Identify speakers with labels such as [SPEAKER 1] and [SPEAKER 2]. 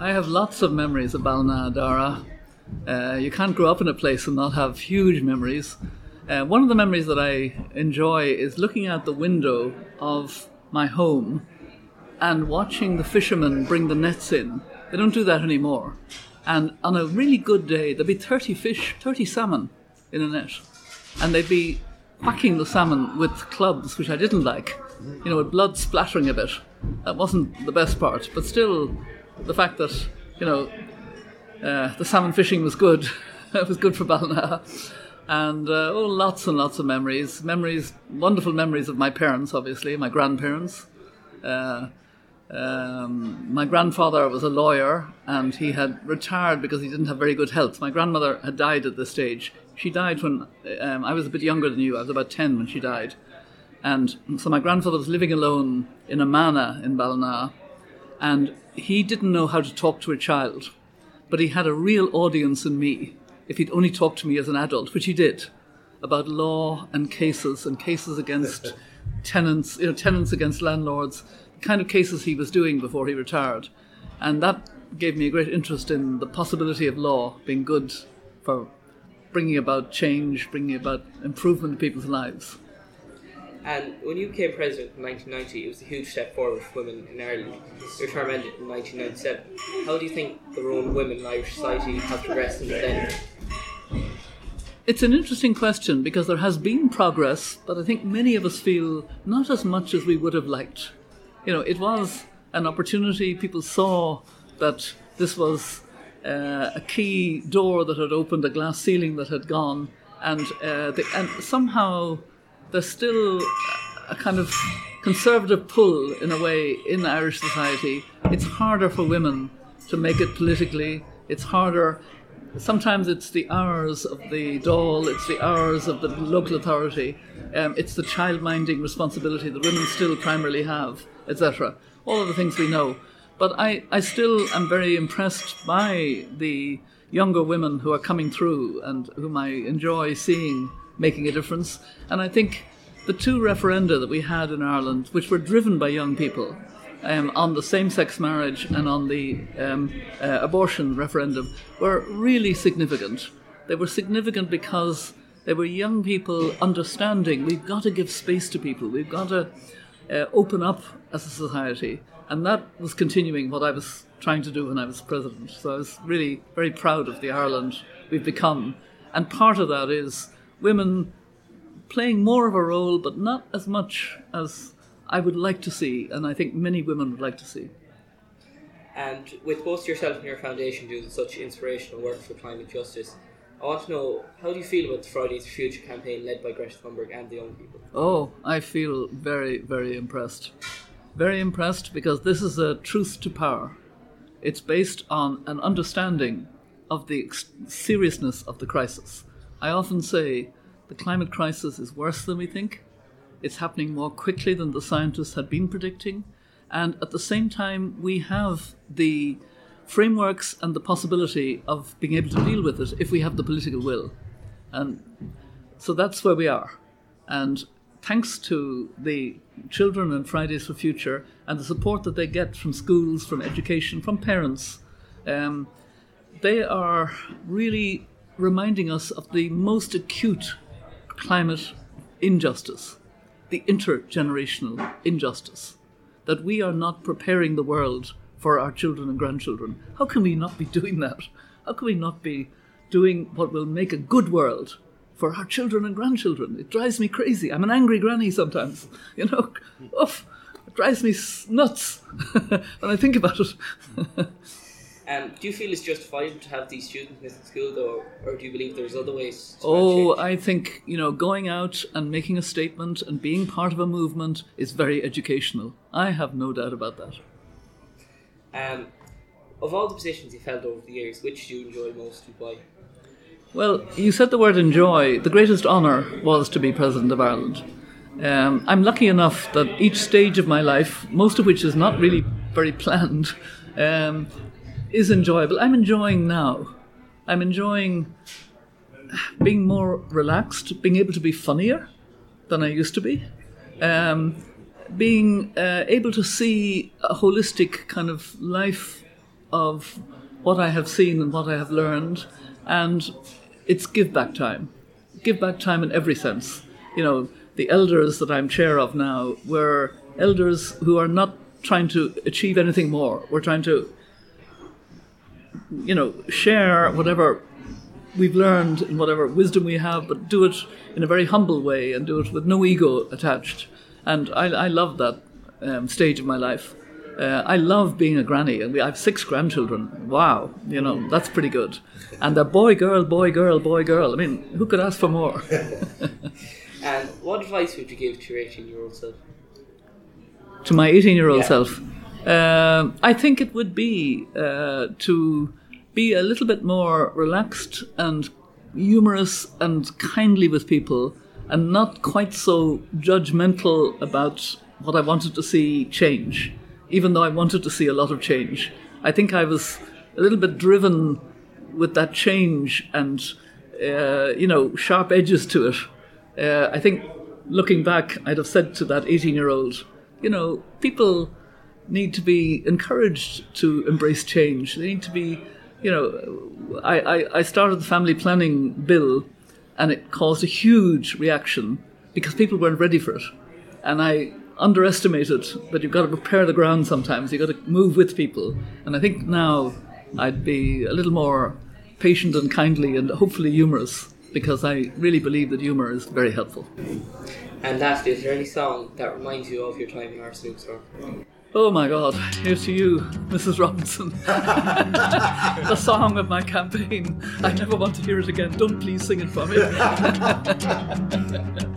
[SPEAKER 1] I have lots of memories of Ballina Darragh. Uh, you can't grow up in a place and not have huge memories. Uh, one of the memories that I enjoy is looking out the window of my home and watching the fishermen bring the nets in. They don't do that anymore. And on a really good day, there'd be 30 fish, 30 salmon in a net. And they'd be whacking the salmon with clubs, which I didn't like, you know, with blood splattering a bit. That wasn't the best part. But still, the fact that, you know, uh, the salmon fishing was good, it was good for Ballina. And uh, oh, lots and lots of memories. Memories, wonderful memories of my parents, obviously, my grandparents. Uh, um, my grandfather was a lawyer and he had retired because he didn't have very good health. My grandmother had died at this stage. She died when um, I was a bit younger than you. I was about 10 when she died. And so my grandfather was living alone in a manor in Ballina and he didn't know how to talk to a child, but he had a real audience in me if he'd only talked to me as an adult, which he did, about law and cases and cases against tenants, you know, tenants against landlords the kind of cases he was doing before he retired. And that gave me a great interest in the possibility of law being good for bringing about change, bringing about improvement in people's lives.
[SPEAKER 2] And when you became president in 1990, it was a huge step forward for women in Ireland. Your term ended in 1997. How do you think the role of women in Irish society has progressed since then?
[SPEAKER 1] It's an interesting question because there has been progress, but I think many of us feel not as much as we would have liked you know, it was an opportunity. People saw that this was uh, a key door that had opened, a glass ceiling that had gone, and uh, the, and somehow there's still a kind of conservative pull in a way in Irish society. It's harder for women to make it politically. It's harder. Sometimes it's the hours of the Dáil, it's the hours of the local authority, um, it's the child minding responsibility that women still primarily have etc. All of the things we know. But I, I still am very impressed by the younger women who are coming through and whom I enjoy seeing making a difference. And I think the two referenda that we had in Ireland, which were driven by young people, um, on the same sex marriage and on the um, uh, abortion referendum, were really significant. They were significant because they were young people understanding we've got to give space to people, we've got to uh, open up as a society. And that was continuing what I was trying to do when I was president. So I was really very proud of the Ireland we've become. And part of that is women playing more of a role, but not as much as I would like to see, and I think many women would like to see.
[SPEAKER 2] And with both yourself and your foundation doing such inspirational work for climate justice, I want to know how do you feel about the Fridays for Future campaign led by Greta Thunberg and the young people?
[SPEAKER 1] Oh, I feel very, very impressed. Very impressed because this is a truth to power. It's based on an understanding of the seriousness of the crisis. I often say the climate crisis is worse than we think. It's happening more quickly than the scientists had been predicting. And at the same time, we have the frameworks and the possibility of being able to deal with it if we have the political will. And so that's where we are. And thanks to the children and Fridays for Future and the support that they get from schools, from education, from parents, um, they are really reminding us of the most acute climate injustice, the intergenerational injustice, that we are not preparing the world for our children and grandchildren. How can we not be doing that? How can we not be doing what will make a good world for our children and grandchildren? It drives me crazy. I'm an angry granny sometimes, you know. Oof, it drives me nuts when I think about it.
[SPEAKER 2] Um, do you feel it's justified to have these students missing school, though, or do you believe there's other ways?
[SPEAKER 1] oh, I think you know, going out and making a statement and being part of a movement is very educational. I have no doubt about that.
[SPEAKER 2] Um, of all the positions you've held over the years, which do you enjoy most and why?
[SPEAKER 1] Well, you said the word enjoy. The greatest honour was to be President of Ireland. Um, I'm lucky enough that each stage of my life, most of which is not really very planned, um, is enjoyable. I'm enjoying now. I'm enjoying being more relaxed, being able to be funnier than I used to be. Um, being uh, able to see a holistic kind of life of what I have seen and what I have learned, and it's give back time. Give back time in every sense. You know, the elders that I'm chair of now were elders who are not trying to achieve anything more. We're trying to, you know, share whatever we've learned and whatever wisdom we have, but do it in a very humble way and do it with no ego attached. And I, I love that um, stage of my life. Uh, I love being a granny, and we, I have six grandchildren. Wow, you know that's pretty good. And they're boy, girl, boy, girl, boy, girl. I mean, who could ask for more?
[SPEAKER 2] and what advice would you give to your 18 year old self?
[SPEAKER 1] To my 18 year old
[SPEAKER 2] Yeah.
[SPEAKER 1] self, um I think it would be uh, to be a little bit more relaxed and humorous and kindly with people, and not quite so judgmental about what I wanted to see change, even though I wanted to see a lot of change. I think I was a little bit driven with that change and, uh, you know, sharp edges to it. Uh, I think looking back, I'd have said to that 18 year old, you know, people need to be encouraged to embrace change. They need to be, you know, I, I, I started the family planning bill and it caused a huge reaction because people weren't ready for it. And I underestimated, that you've got to prepare the ground sometimes. You've got to move with people. And I think now I'd be a little more patient and kindly and hopefully humorous because I really believe that humor is very helpful.
[SPEAKER 2] And lastly, is there any song that reminds you of your time in store?
[SPEAKER 1] Oh my God, here's to you, Mrs. Robinson. the song of my campaign. I never want to hear it again. Don't please sing it for me.